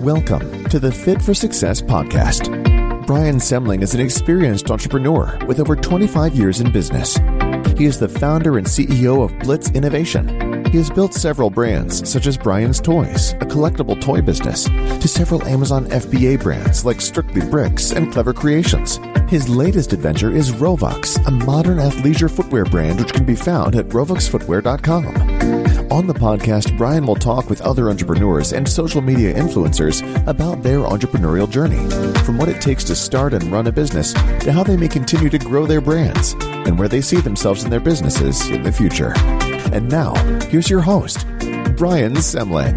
Welcome to the Fit for Success podcast. Brian Semling is an experienced entrepreneur with over 25 years in business. He is the founder and CEO of Blitz Innovation. He has built several brands, such as Brian's Toys, a collectible toy business, to several Amazon FBA brands like Strictly Bricks and Clever Creations. His latest adventure is Rovox, a modern athleisure footwear brand which can be found at roevoxfootwear.com. On the podcast, Brian will talk with other entrepreneurs and social media influencers about their entrepreneurial journey, from what it takes to start and run a business to how they may continue to grow their brands and where they see themselves in their businesses in the future. And now, here's your host, Brian Semling.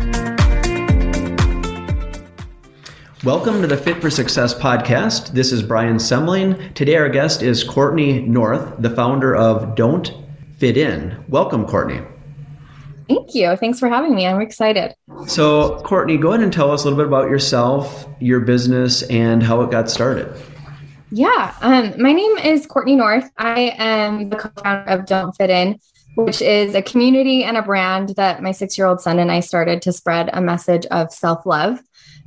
Welcome to the Fit for Success podcast. This is Brian Semling. Today, our guest is Courtney North, the founder of Don't Fit In. Welcome, Courtney. Thank you. Thanks for having me. I'm excited. So, Courtney, go ahead and tell us a little bit about yourself, your business, and how it got started. Yeah. Um, my name is Courtney North. I am the co founder of Don't Fit In, which is a community and a brand that my six year old son and I started to spread a message of self love.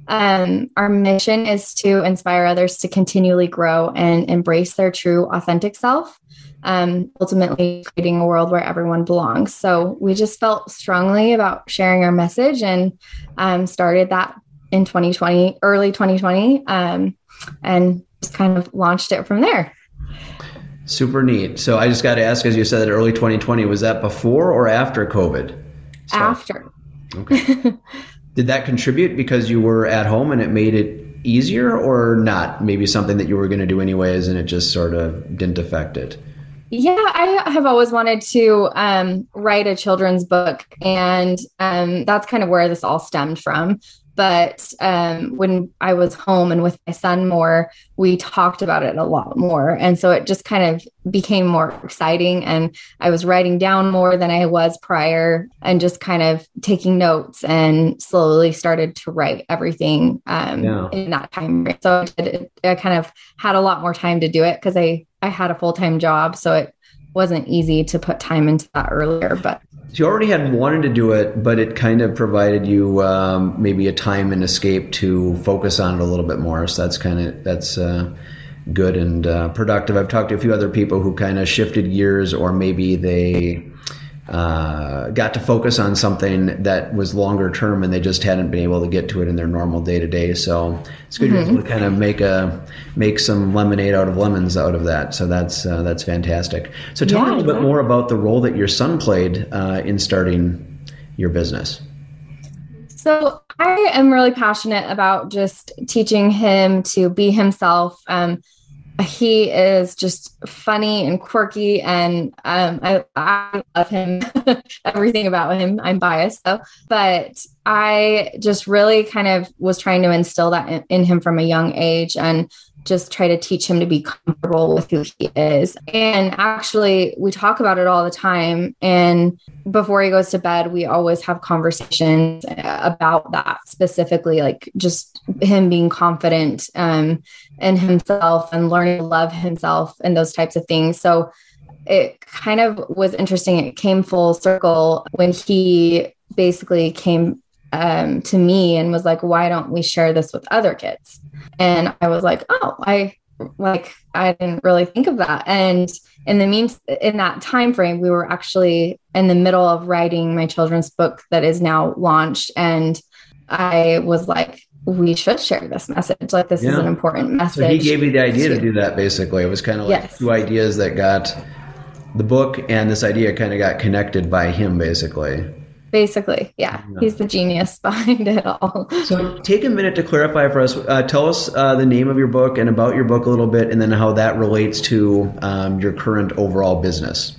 Um, our mission is to inspire others to continually grow and embrace their true, authentic self um, ultimately creating a world where everyone belongs. So we just felt strongly about sharing our message and um, started that in 2020, early 2020, um, and just kind of launched it from there. Super neat. So I just got to ask, as you said, early 2020, was that before or after COVID? So, after. Okay. Did that contribute because you were at home and it made it easier or not? Maybe something that you were going to do anyways and it just sort of didn't affect it? Yeah, I have always wanted to um, write a children's book, and um, that's kind of where this all stemmed from. But um, when I was home and with my son more, we talked about it a lot more. And so it just kind of became more exciting. And I was writing down more than I was prior and just kind of taking notes and slowly started to write everything um, yeah. in that time. So it, I kind of had a lot more time to do it because I I had a full time job, so it wasn't easy to put time into that earlier. But you already had wanted to do it, but it kind of provided you um, maybe a time and escape to focus on it a little bit more. So that's kind of that's uh, good and uh, productive. I've talked to a few other people who kind of shifted gears, or maybe they uh, got to focus on something that was longer term and they just hadn't been able to get to it in their normal day to day. So it's good mm-hmm. to kind of make a make some lemonade out of lemons out of that. So that's uh, that's fantastic. So tell yeah, me a little bit more about the role that your son played uh, in starting your business. So I am really passionate about just teaching him to be himself. Um, he is just funny and quirky and um, I, I love him. Everything about him i'm biased though but i just really kind of was trying to instill that in, in him from a young age. And just try to teach him to be comfortable with who he is. And actually, we talk about it all the time. And before he goes to bed, we always have conversations about that specifically, like just him being confident um, in himself and learning to love himself and those types of things. So it kind of was interesting. It came full circle when he basically came um, to me and was like, why don't we share this with other kids? And I was like, oh, I like I didn't really think of that. And in the means in that time frame, we were actually in the middle of writing my children's book that is now launched. And I was like, we should share this message. Like this yeah. is an important message. So he gave me the idea to, to do that basically. It was kind of like yes. two ideas that got the book and this idea kind of got connected by him basically basically yeah, yeah, he's the genius behind it all. So take a minute to clarify for us. Uh, tell us uh, the name of your book and about your book a little bit and then how that relates to um, your current overall business.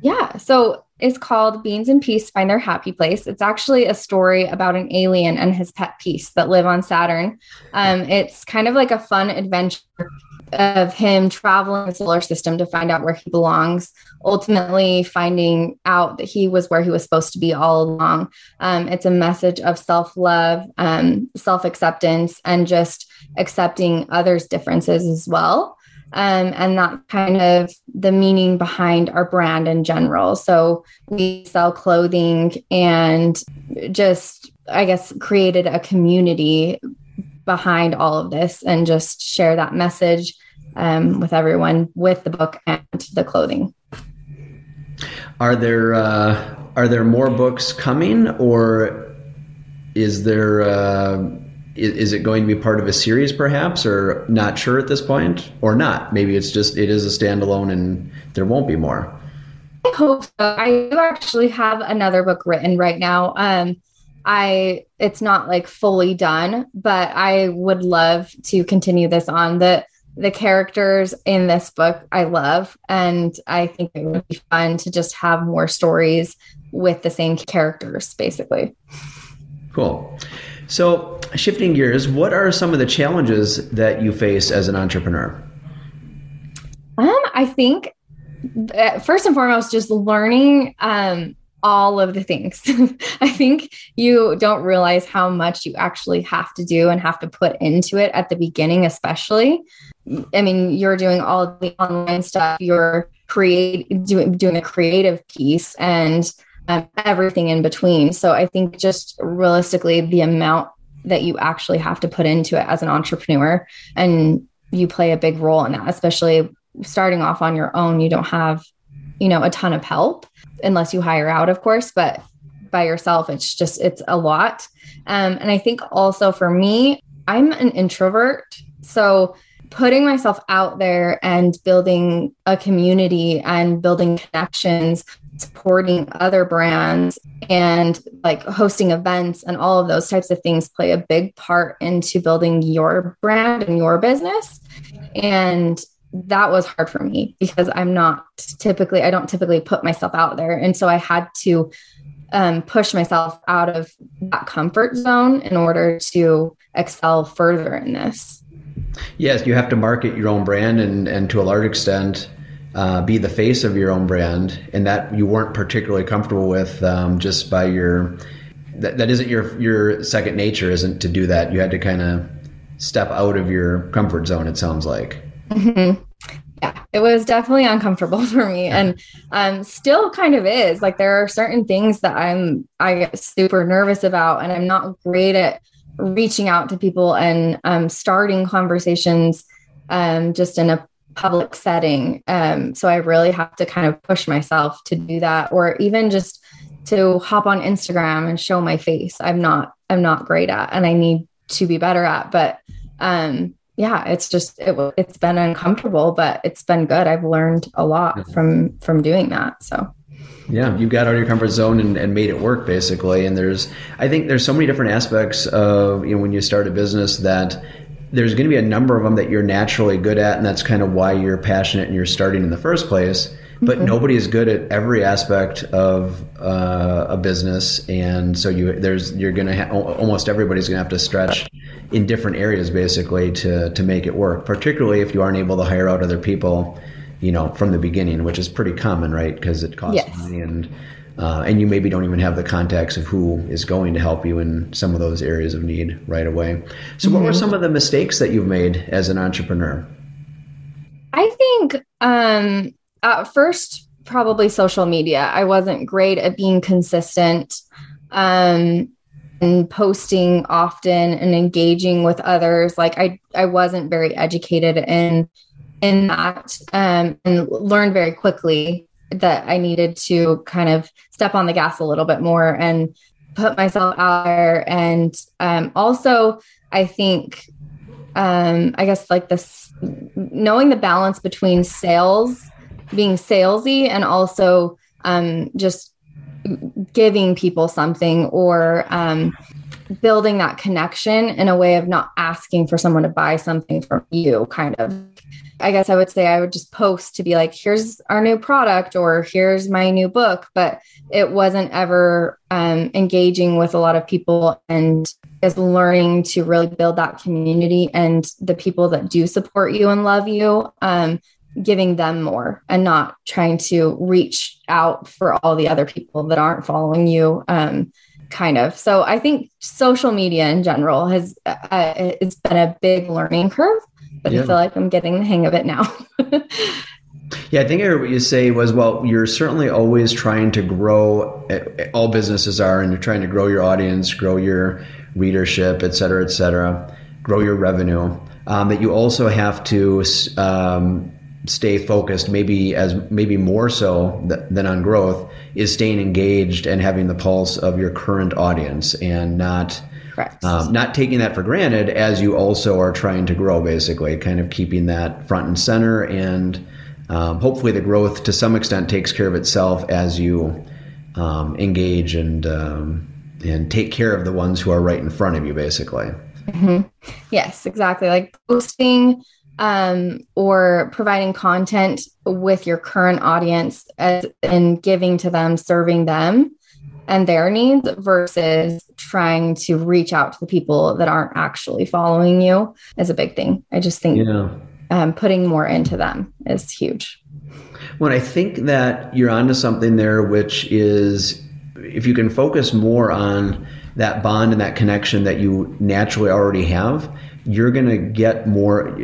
Yeah. So is called Beans and Peace Find Their Happy Place. It's actually a story about an alien and his pet Peace that live on Saturn. Um, it's kind of like a fun adventure of him traveling the solar system to find out where he belongs, ultimately finding out that he was where he was supposed to be all along. Um, it's a message of self love, um, self acceptance, and just accepting others' differences as well. Um, and that's kind of the meaning behind our brand in general. So we sell clothing and just, I guess, created a community behind all of this and just share that message um, with everyone with the book and the clothing. Are there uh, are there more books coming, or is there uh, is, is, it going to be part of a series, perhaps, or not sure at this point, or not? Maybe it's just it is a standalone, and there won't be more. I hope so. I do actually have another book written right now. Um, I it's not like fully done, but I would love to continue this on. The the characters in this book I love. And I think it would be fun to just have more stories with the same characters, basically. Cool. So, shifting gears, what are some of the challenges that you face as an entrepreneur? Um, I think first and foremost, just learning um, all of the things. I think you don't realize how much you actually have to do and have to put into it at the beginning, especially. I mean, you're doing all the online stuff, you're create doing doing a creative piece and um, everything in between. So I think just realistically, the amount that you actually have to put into it as an entrepreneur, and you play a big role in that, especially starting off on your own. You don't have, you know, a ton of help unless you hire out, of course, but by yourself, it's just, it's a lot. Um, and I think also for me, I'm an introvert. So putting myself out there and building a community and building connections, supporting other brands and like hosting events and all of those types of things play a big part into building your brand and your business. And that was hard for me because I'm not typically, I don't typically put myself out there. And so I had to um, push myself out of that comfort zone in order to excel further in this. Yes, you have to market your own brand and, and to a large extent, uh, be the face of your own brand. And that you weren't particularly comfortable with um, just by your, that, that isn't your, your second nature, isn't to do that. You had to kind of step out of your comfort zone, it sounds like. Mm-hmm. Yeah, it was definitely uncomfortable for me, and um, still kind of is. Like there are certain things that I'm I get super nervous about, and I'm not great at reaching out to people and um, starting conversations um, just in a public setting. Um, so I really have to kind of push myself to do that, or even just to hop on Instagram and show my face. I'm not I'm not great at, and I need to be better at. But um, yeah, it's just it, it's been uncomfortable, but it's been good. I've learned a lot from from doing that. So yeah, you got out of your comfort zone and, and made it work basically. And there's I think there's so many different aspects of you know when you start a business that there's going to be a number of them that you're naturally good at, and that's kind of why you're passionate and you're starting in the first place. But mm-hmm. nobody is good at every aspect of uh, a business, and so you there's you're going to ha- almost everybody's going to have to stretch in different areas basically to to make it work. Particularly if you aren't able to hire out other people, you know, from the beginning, which is pretty common, right? Because it costs yes. money and uh, and you maybe don't even have the contacts of who is going to help you in some of those areas of need right away. So, mm-hmm. what were mm-hmm. some of the mistakes that you've made as an entrepreneur? I think um, at first, probably social media. I wasn't great at being consistent. Um, and posting often and engaging with others. Like i i wasn't very educated in in that um, and learned very quickly that i needed to kind of step on the gas a little bit more and put myself out there. And um, also i think um, i guess like this knowing the balance between sales being salesy and also um, just giving people something or um, building that connection in a way of not asking for someone to buy something from you kind of I guess I would say I would just post to be like, here's our new product or here's my new book. But it wasn't ever um, engaging with a lot of people and is learning to really build that community and the people that do support you and love you, um, giving them more and not trying to reach out for all the other people that aren't following you. Um, kind of. So I think social media in general has uh, it's been a big learning curve but yeah. I feel like I'm getting the hang of it now. yeah, I think I heard what you say was, well, you're certainly always trying to grow. Eh, all businesses are, and you're trying to grow your audience, grow your readership, et cetera, et cetera, grow your revenue. Um, that you also have to um, stay focused, maybe as maybe more so th- than on growth, is staying engaged and having the pulse of your current audience and not Um, not taking that for granted as you also are trying to grow, basically, kind of keeping that front and center. And um, hopefully, the growth to some extent takes care of itself as you um, engage and um, and take care of the ones who are right in front of you, basically. Mm-hmm. Yes, exactly. Like posting um, or providing content with your current audience as, and giving to them, serving them and their needs versus trying to reach out to the people that aren't actually following you is a big thing. I just think yeah. um, putting more into them is huge. Well, I think that you're onto something there, which is if you can focus more on that bond and that connection that you naturally already have, you're going to get more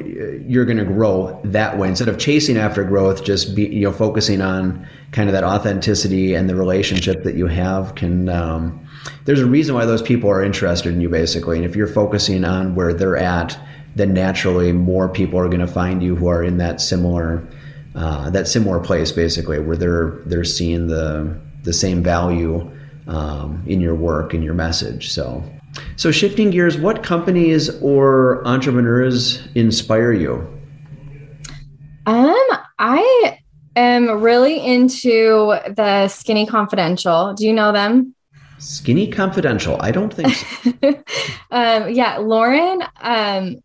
you're going to grow that way. Instead of chasing after growth just be you know focusing on kind of that authenticity and the relationship that you have can um, there's a reason why those people are interested in you basically. And if you're focusing on where they're at then naturally more people are going to find you who are in that similar uh, that similar place basically where they're they're seeing the the same value um, in your work and your message so so, shifting gears, what companies or entrepreneurs inspire you? Um, I am really into the Skinny Confidential. Do you know them? Skinny Confidential. I don't think so. um, yeah, Lauryn um,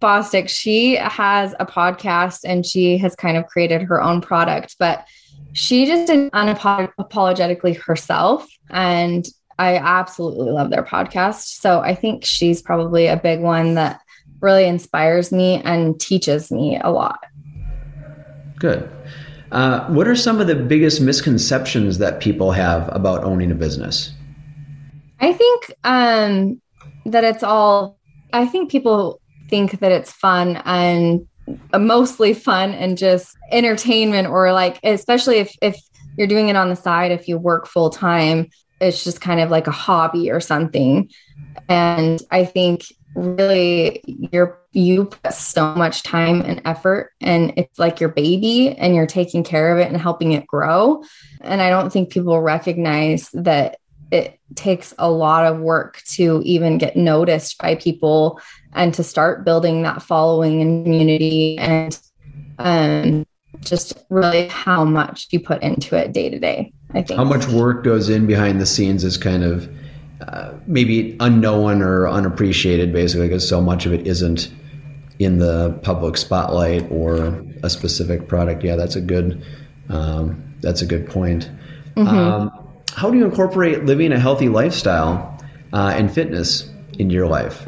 Bosstick, she has a podcast and she has kind of created her own product, but she just did unapologetically herself. And I absolutely love their podcast. So I think she's probably a big one that really inspires me and teaches me a lot. Good. Uh, what are some of the biggest misconceptions that people have about owning a business? I think um, that it's all, I think people think that it's fun and Uh, mostly fun and just entertainment or like, especially if, if you're doing it on the side, if you work full time, it's just kind of like a hobby or something. And I think really you're you put so much time and effort and it's like your baby and you're taking care of it and helping it grow. And I don't think people recognize that it takes a lot of work to even get noticed by people and to start building that following and community and um, just really how much you put into it day to day. I think how much work goes in behind the scenes is kind of uh, maybe unknown or unappreciated, basically, because so much of it isn't in the public spotlight or a specific product. Yeah, that's a good um, that's a good point. Mm-hmm. Um, how do you incorporate living a healthy lifestyle uh, and fitness into your life?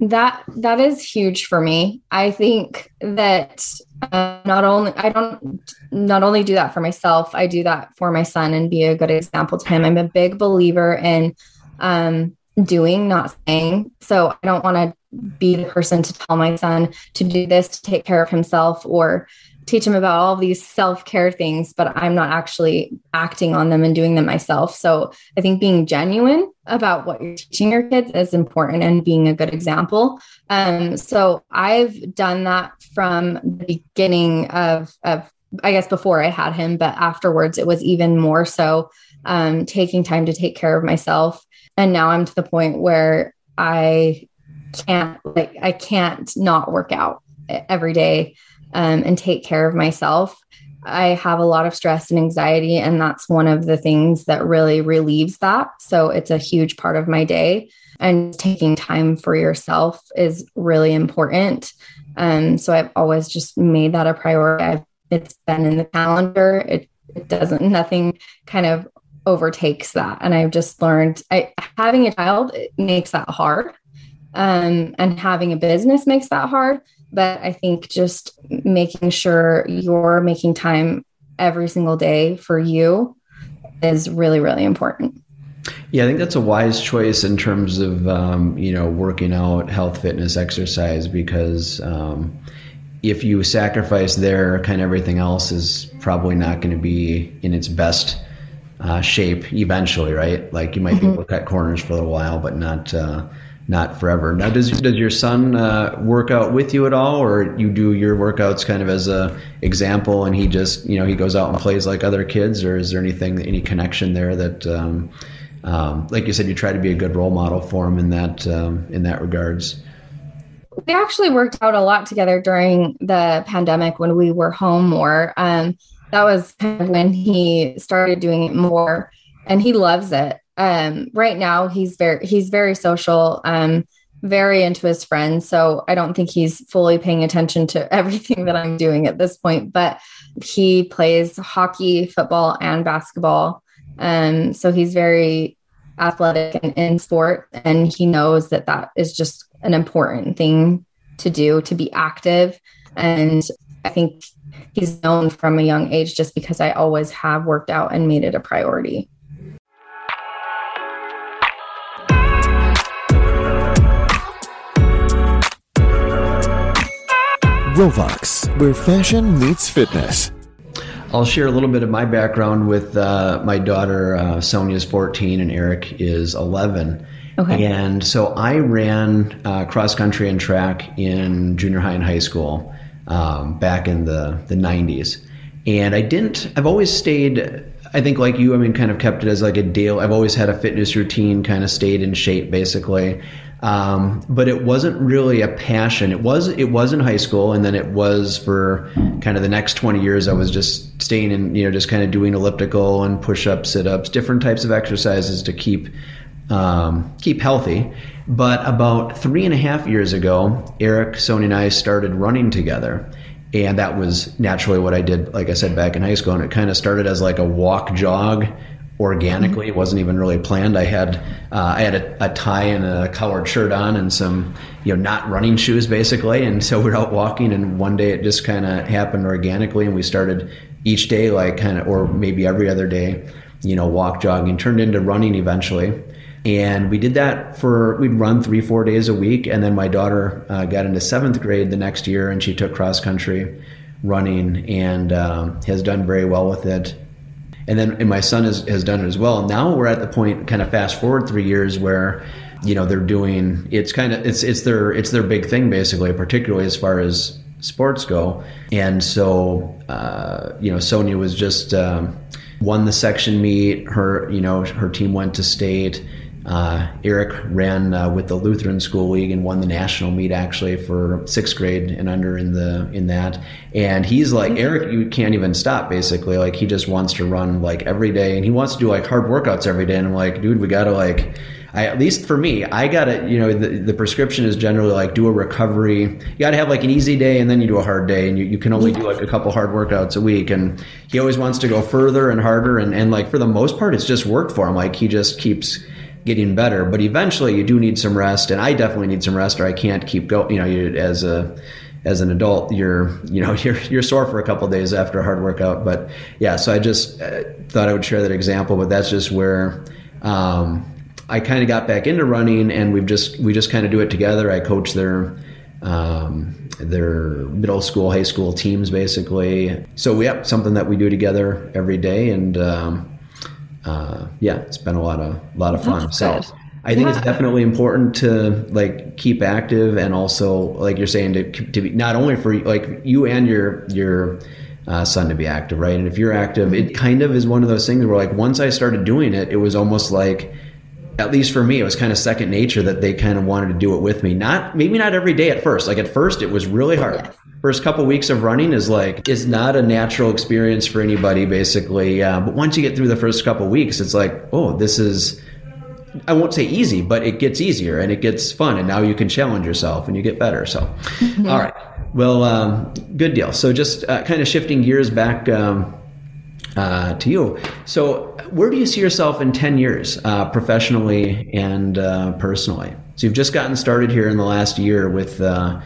That that is huge for me. I think that uh, not only I don't not only do that for myself, I do that for my son and be a good example to him. I'm a big believer in um, doing, not saying. So I don't want to be the person to tell my son to do this to take care of himself or teach them about all these self-care things but i'm not actually acting on them and doing them myself. So i think being genuine about what you're teaching your kids is important and being a good example. Um, so i've done that from the beginning of of i guess before i had him but afterwards it was even more so um, taking time to take care of myself. And now i'm to the point where i can't like i can't not work out every day um, and take care of myself. I have a lot of stress and anxiety, and that's one of the things that really relieves that. So it's a huge part of my day. And taking time for yourself is really important. Um, so I've always just made that a priority. I've, it's been in the calendar. It, it doesn't, nothing kind of overtakes that. And I've just learned I, having a child makes that hard. Um, and having a business makes that hard. But I think just making sure you're making time every single day for you is really, really important. Yeah, I think that's a wise choice in terms of um, you know working out, health, fitness, exercise, because um, if you sacrifice there, kind of everything else is probably not going to be in its best uh, shape eventually, right? Like you might mm-hmm. be able to cut corners for a little while, but not uh, not forever. Now, does does your son uh, work out with you at all, or you do your workouts kind of as a example, and he just you know he goes out and plays like other kids, or is there anything any connection there that, um, um, like you said, you try to be a good role model for him in that um, in that regards? We actually worked out a lot together during the pandemic when we were home more. Um, that was kind of when he started doing it more, and he loves it um, right now he's very he's very social um, very into his friends so i don't think he's fully paying attention to everything that i'm doing at this point but he plays hockey football and basketball. Um, so he's very athletic and in sport and he knows that that is just an important thing to do to be active. And i think he's known from a young age just because i always have worked out and made it a priority Rovox, where fashion meets fitness. I'll share a little bit of my background with uh, my daughter. Uh, Sonia's 14 and Eric is 11. Okay. And so I ran uh, cross country and track in junior high and high school um, back in the, the 90s. And I didn't, I've always stayed, I think like you, I mean, kind of kept it as like a deal. I've always had a fitness routine, kind of stayed in shape basically. Um, but it wasn't really a passion. It was it was in high school, and then it was for kind of the next twenty years. I was just staying in, you know, just kind of doing elliptical and push ups, sit ups, different types of exercises to keep um, keep healthy. But about three and a half years ago, Eric, Sony, and I started running together. And that was naturally what I did, like I said, back in high school. And it kind of started as like a walk jog organically. It wasn't even really planned. I had uh, I had a, a, tie and a collared shirt on and some you know not running shoes basically. And so we're out walking, and one day it just kind of happened organically, and we started each day like kind of or maybe every other day, you know, walk jogging turned into running eventually. And we did that for, we'd run three, four days a week. And then my daughter uh, got into seventh grade the next year and she took cross country running and um, has done very well with it and then and my son has, has done it as well. Now we're at the point, kind of fast forward three years, where you know they're doing it's kind of it's it's their it's their big thing basically, particularly as far as sports go. And so uh, you know, Sonia was just um, won the section meet. Her you know her team went to state. Uh, Eric ran uh, with the Lutheran School League and won the national meet actually for sixth grade and under in the in that. And he's like mm-hmm. Eric, you can't even stop basically. Like he just wants to run like every day, and he wants to do like hard workouts every day. And I'm like, dude, we gotta like. I, at least for me, I gotta, you know, the, the prescription is generally like do a recovery. You gotta have like an easy day and then you do a hard day and you, you can only do like a couple hard workouts a week. And he always wants to go further and harder. And, and like for the most part, it's just worked for him. Like he just keeps, getting better. But eventually, you do need some rest, and I definitely need some rest, or I can't keep going. You know, you, as a as an adult, you're you know you're you're sore for a couple days after a hard workout. But yeah, so I just uh, thought I would share that example. But that's just where. Um, I kind of got back into running, and we've just we just kind of do it together. I coach their um, their middle school, high school teams, basically. So we have something that we do together every day, and um, uh, yeah, it's been a lot of a lot of fun. That's so. Good. I think yeah. it's definitely important to like keep active and also like you're saying to to be not only for like you and your your uh, son to be active, right? And if you're active, it kind of is one of those things where like once I started doing it, it was almost like at least for me, it was kind of second nature that they kind of wanted to do it with me. Not maybe not every day at first. Like at first, it was really hard. Yes. First couple weeks of running is like is not a natural experience for anybody, basically. Uh, but once you get through the first couple weeks, it's like, oh, this is. I won't say easy, but it gets easier and it gets fun, and now you can challenge yourself and you get better. So, mm-hmm. all right, well, um, good deal. So, just uh, kind of shifting gears back um, uh, to you. So, where do you see yourself in 10 years, uh, professionally and uh, personally? So, you've just gotten started here in the last year with, uh,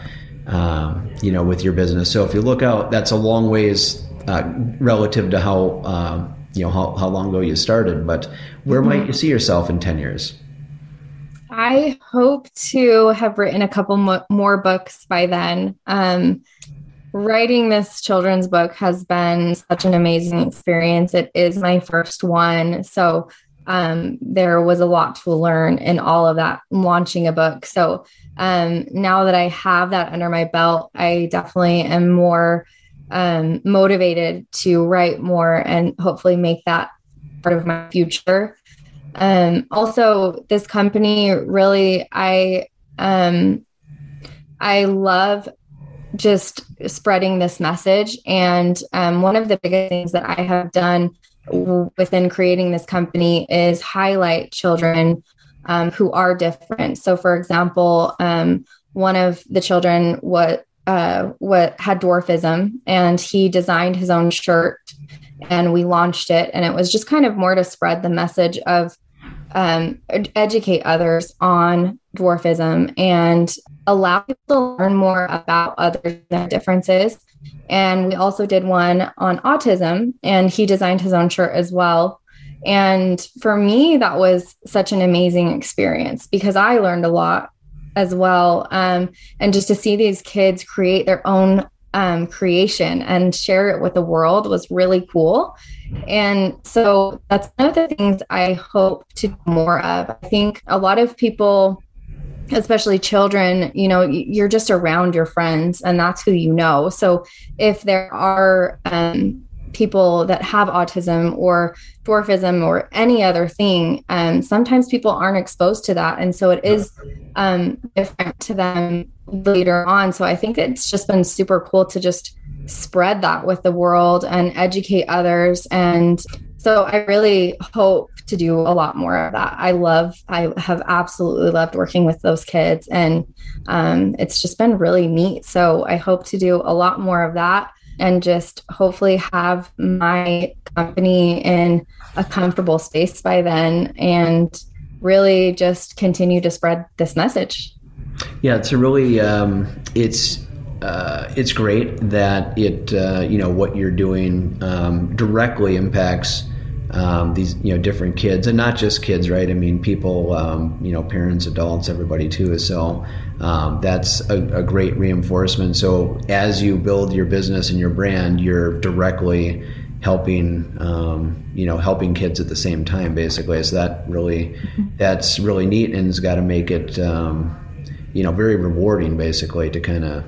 uh, you know, with your business. So, if you look out, that's a long ways uh, relative to how, you know, how, how long ago you started. But where mm-hmm. might you see yourself in 10 years? I hope to have written a couple mo- more books by then. Um, writing this children's book has been such an amazing experience. It is my first one. So um, there was a lot to learn in all of that launching a book. So um, now that I have that under my belt, I definitely am more um, motivated to write more and hopefully make that part of my future. Um, also, this company really, I um, I love just spreading this message. And um, one of the biggest things that I have done within creating this company is highlight children um, who are different. So, for example, um, one of the children what uh, what had dwarfism, and he designed his own shirt, and we launched it, and it was just kind of more to spread the message of um, educate others on dwarfism and allow people to learn more about other differences. And we also did one on autism, and he designed his own shirt as well. And for me, that was such an amazing experience because I learned a lot as well. Um, and just to see these kids create their own um, creation and share it with the world was really cool. And so that's one of the things I hope to do more of. I think a lot of people, especially children, you know, you're just around your friends and that's who you know. So if there are um, people that have autism or dwarfism or any other thing, um, sometimes people aren't exposed to that. And so it is um, different to them later on. So I think it's just been super cool to just spread that with the world and educate others. And so I really hope to do a lot more of that. I love, I have absolutely loved working with those kids, and um, it's just been really neat. So I hope to do a lot more of that and just hopefully have my company in a comfortable space by then and really just continue to spread this message. Yeah, it's a really um, it's uh, it's great that it uh, you know what you're doing um, directly impacts um, these you know different kids and not just kids right i mean people um, you know parents adults everybody too so um, that's a, a, great reinforcement so as you build your business and your brand you're directly helping um, you know helping kids at the same time basically so that really mm-hmm. that's really neat and it's got to make it um, you know very rewarding basically to kind of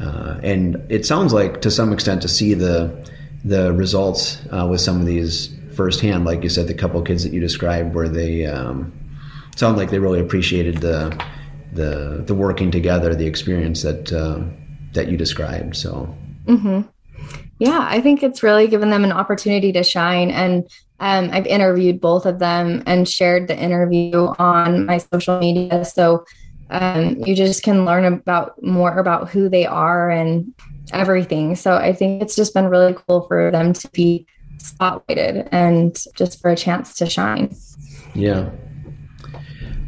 uh, and it sounds like to some extent to see the the results uh, with some of these firsthand, like you said, the couple kids that you described, where they um, sound like they really appreciated the the the working together, the experience that uh, that you described. So. Mm-hmm. Yeah, I think it's really given them an opportunity to shine. And um, I've interviewed both of them and shared the interview on my social media. So um, you just can learn about more about who they are and everything. So I think it's just been really cool for them to be spotlighted and just for a chance to shine. Yeah.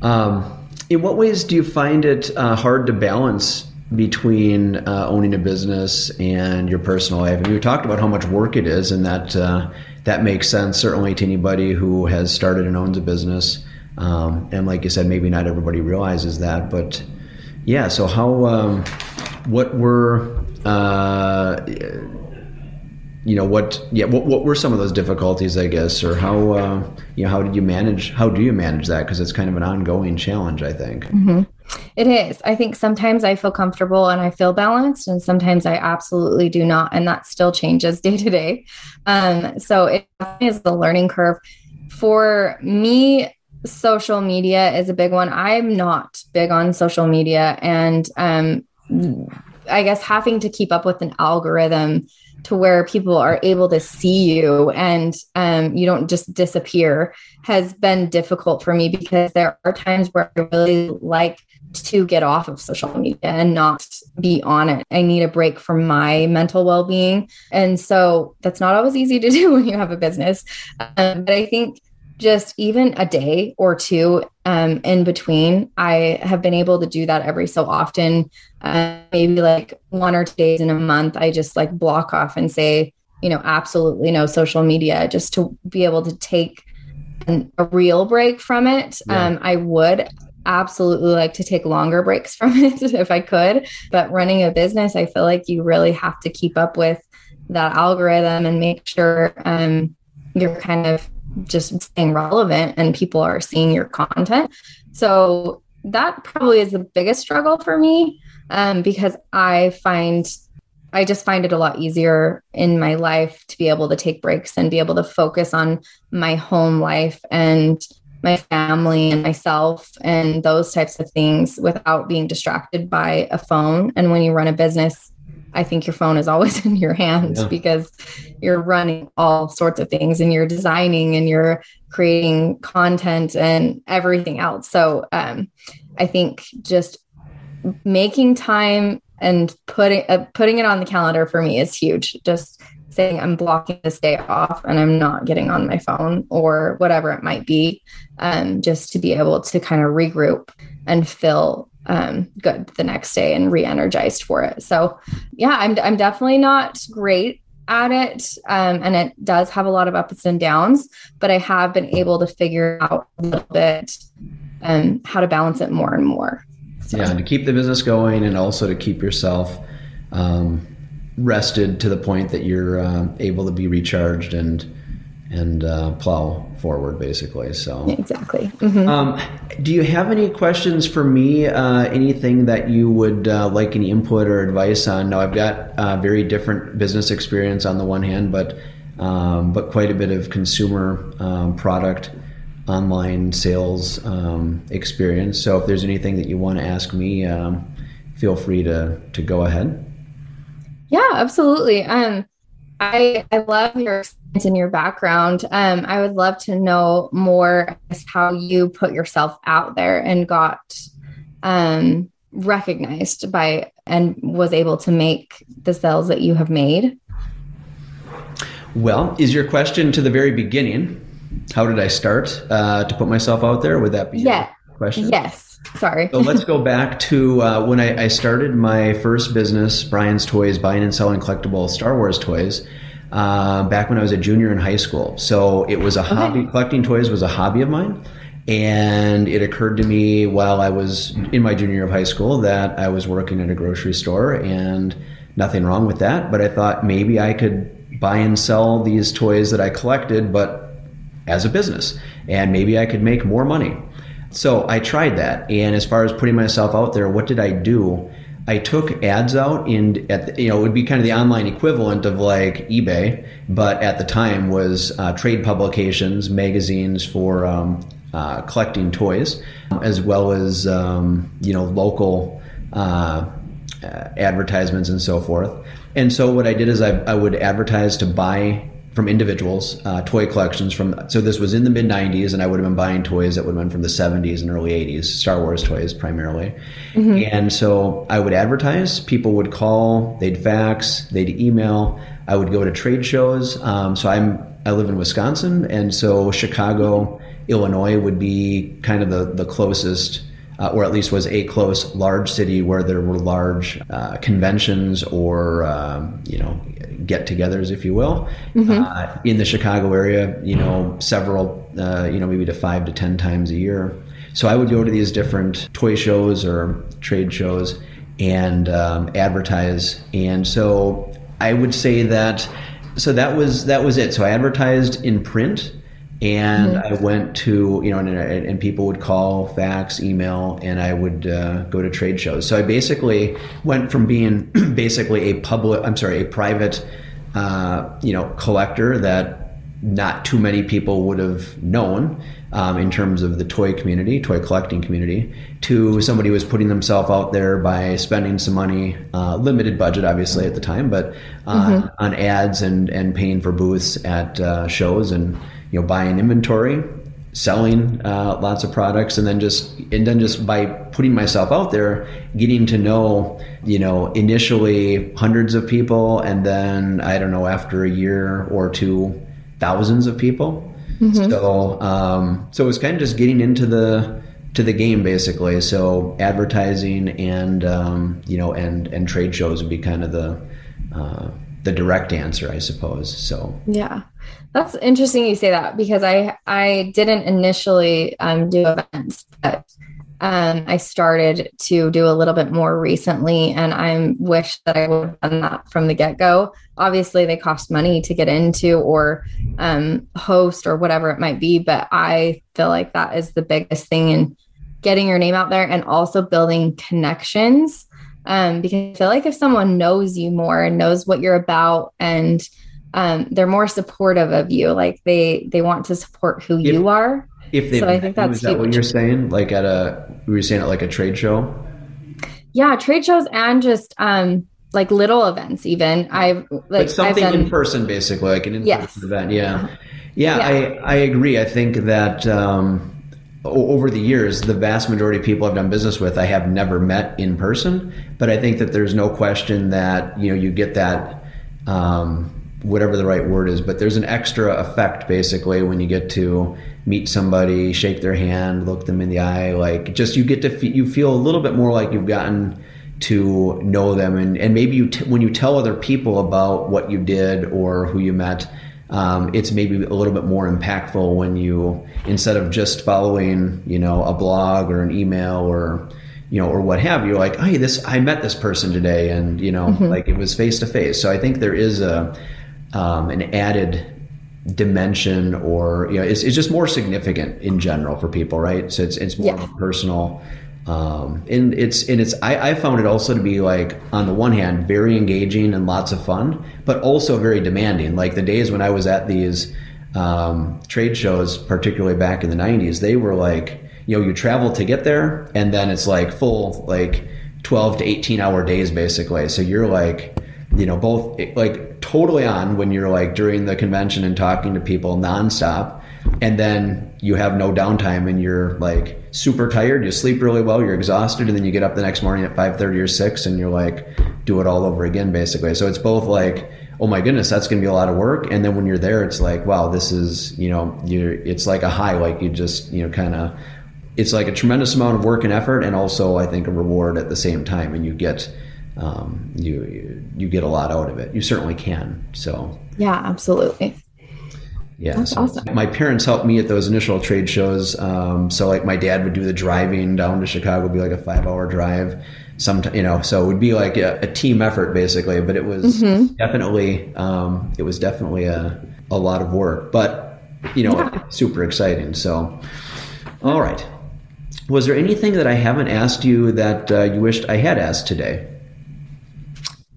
Um, in what ways do you find it uh, hard to balance between uh, owning a business and your personal life? I we talked about how much work it is, and that uh, that makes sense certainly to anybody who has started and owns a business. Um, and like you said, maybe not everybody realizes that, but yeah. So how? Um, what were uh, you know what yeah what, what were some of those difficulties i guess or how uh, you know how did you manage how do you manage that? Because it's kind of an ongoing challenge i think. Mm-hmm. it is. I think sometimes i feel comfortable and i feel balanced and sometimes i absolutely do not and that still changes day to day. Um, so it is the learning curve. For me social media is a big one. I'm not big on social media, and um, I guess having to keep up with an algorithm to where people are able to see you and um, you don't just disappear has been difficult for me because there are times where I really like to get off of social media and not be on it. I need a break from my mental well being. And so that's not always easy to do when you have a business. Um, but I think just even a day or two um, in between, I have been able to do that every so often. Uh, maybe like one or two days in a month, I just like block off and say, you know, absolutely no social media, just to be able to take an, a real break from it. Yeah. Um, I would absolutely like to take longer breaks from it if I could. But running a business, I feel like you really have to keep up with that algorithm and make sure um, you're kind of just staying relevant and people are seeing your content. So that probably is the biggest struggle for me um, because I find I just find it a lot easier in my life to be able to take breaks and be able to focus on my home life and my family and myself and those types of things without being distracted by a phone. And when you run a business, I think your phone is always in your hands yeah. because you're running all sorts of things and you're designing and you're creating content and everything else. So um, I think just making time and putting uh, putting it on the calendar for me is huge. Just saying I'm blocking this day off and I'm not getting on my phone or whatever it might be, um, just to be able to kind of regroup and feel um, good the next day and re-energized for it. So yeah, I'm I'm definitely not great at it, um, and it does have a lot of ups and downs. But I have been able to figure out a little bit um, how to balance it more and more. So. Yeah, to keep the business going, and also to keep yourself um, rested to the point that you're uh, able to be recharged and and uh, plow forward basically so. Exactly. Mm-hmm. um, do you have any questions for me uh, anything that you would uh, like any input or advice on? No i've got a very different business experience on the one hand but um, but quite a bit of consumer um, product online sales um, experience. So if there's anything that you want to ask me um, feel free to to go ahead. Yeah absolutely. Um I, I love your experience and your background. Um, I would love to know more as how you put yourself out there and got um, recognized by and was able to make the sales that you have made. Well, is your question to the very beginning? How did I start uh, to put myself out there? Would that be yeah. question? Yes. Sorry. so let's go back to uh, when I, I, started my first business, Brian's Toys, buying and selling collectible Star Wars toys. Uh, back when I was a junior in high school. So it was a okay. hobby. Collecting toys was a hobby of mine. And it occurred to me while I was in my junior year of high school that I was working at a grocery store and nothing wrong with that. But I thought maybe I could buy and sell these toys that I collected, but as a business. And maybe I could make more money. So I tried that. And as far as putting myself out there, what did I do? I took ads out in at the, you know it would be kind of the online equivalent of like eBay, but at the time was uh, trade publications, magazines for um, uh, collecting toys, as well as um, you know local uh, uh advertisements and so forth. And so what I did is I, I would advertise to buy from individuals, uh, toy collections from. So this was in the mid '90s, and I would have been buying toys that would have been from the '70s and early '80s, Star Wars toys primarily. Mm-hmm. And so I would advertise. People would call, they'd fax, they'd email. I would go to trade shows. Um, so I'm I live in Wisconsin, and so Chicago, Illinois would be kind of the the closest. Uh, or at least was a close large city where there were large uh, conventions or um, you know get-togethers, if you will, mm-hmm. uh, in the Chicago area. You know, several, uh, you know, maybe to five to ten times a year. So I would go to these different toy shows or trade shows and um, advertise. And so I would say that. So that was that was it. So I advertised in print and mm-hmm. I went to you know and, and, people would call, fax, email, and I would uh, go to trade shows. So I basically went from being basically a public, I'm sorry, a private, uh, you know, collector that not too many people would have known um, in terms of the toy community, toy collecting community, to somebody who was putting themselves out there by spending some money, uh, limited budget obviously at the time, but uh, mm-hmm. on ads and and paying for booths at uh, shows and you know buying inventory selling uh, lots of products and then just and then just by putting myself out there getting to know you know initially hundreds of people and then i don't know after a year or two thousands of people. Mm-hmm. so um, so it was kind of just getting into the to the game basically. So advertising and um, you know and and trade shows would be kind of the uh, the direct answer i suppose. So yeah that's interesting you say that because I I didn't initially um, do events, but um, I started to do a little bit more recently, and I wish that I would have done that from the get go. Obviously, they cost money to get into or um, host or whatever it might be, but I feel like that is the biggest thing in getting your name out there and also building connections. Um, because I feel like if someone knows you more and knows what you're about and um, they're more supportive of you. Like they they want to support who if, you are. If they, so I think that's is that what you're saying. Like at a, were you saying at like a trade show? Yeah, trade shows and just um like little events. Even I've like but something done, in person, basically, like an in person yes. event. Yeah. yeah, yeah. I I agree. I think that. um over the years, the vast majority of people I've done business with, I have never met in person. But I think that there's no question that you know you get that um, whatever the right word is, but there's an extra effect basically when you get to meet somebody, shake their hand, look them in the eye, like just you get to fe- you feel a little bit more like you've gotten to know them, and and maybe you t- when you tell other people about what you did or who you met. Um, it's maybe a little bit more impactful when you instead of just following you know a blog or an email or you know or what have you like hey this i met this person today and you know mm-hmm. like it was face to face so i think there is a um, an added dimension or you know it's, it's just more significant in general for people right? So it's, it's more yeah. personal. Um, and it's and it's I, I found it also to be like on the one hand very engaging and lots of fun but also very demanding. Like the days when i was at these um, trade shows particularly back in the 90s they were like you know you travel to get there and then it's like full like 12 to 18 hour days basically. So you're like you know both like totally on when you're like during the convention and talking to people nonstop and then you have no downtime and you're like super tired you sleep really well you're exhausted and then you get up the next morning at 5.30 or 6 and you're like do it all over again basically. So it's both like oh my goodness that's going to be a lot of work and then when you're there it's like wow this is you know you it's like a high like you just you know kind of it's like a tremendous amount of work and effort and also i think a reward at the same time and you get um, you, you, you get a lot out of it. You certainly can. So yeah, absolutely. Yeah, That's so awesome. my parents helped me at those initial trade shows. Um, so like my dad would do the driving down to Chicago, be like a five hour drive. Sometimes you know, so it would be like a, a team effort basically. But it was mm-hmm. definitely um, it was definitely a a lot of work, but you know, yeah. super exciting. So, all right. Was there anything that I haven't asked you that uh, you wished I had asked today?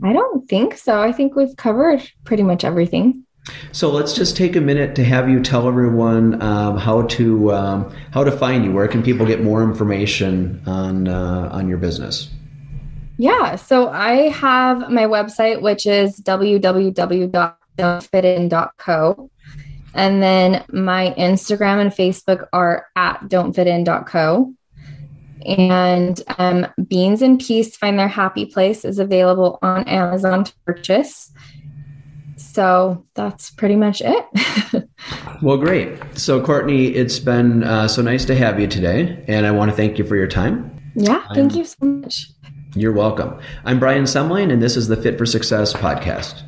I don't think so. I think we've covered pretty much everything. So let's just take a minute to have you tell everyone um, how to um, how to find you. Where can people get more information on uh, on your business? Yeah, so I have my website, which is www.don'tfitin.co. And then my Instagram and Facebook are at don'tfitin.co. And um, Beans and Peace Find Their Happy Place is available on Amazon to purchase. So that's pretty much it. well, great. So, Courtney, it's been uh, so nice to have you today. And I want to thank you for your time. Yeah, thank I'm, you so much. You're welcome. I'm Brian Semling, and this is the Fit for Success podcast.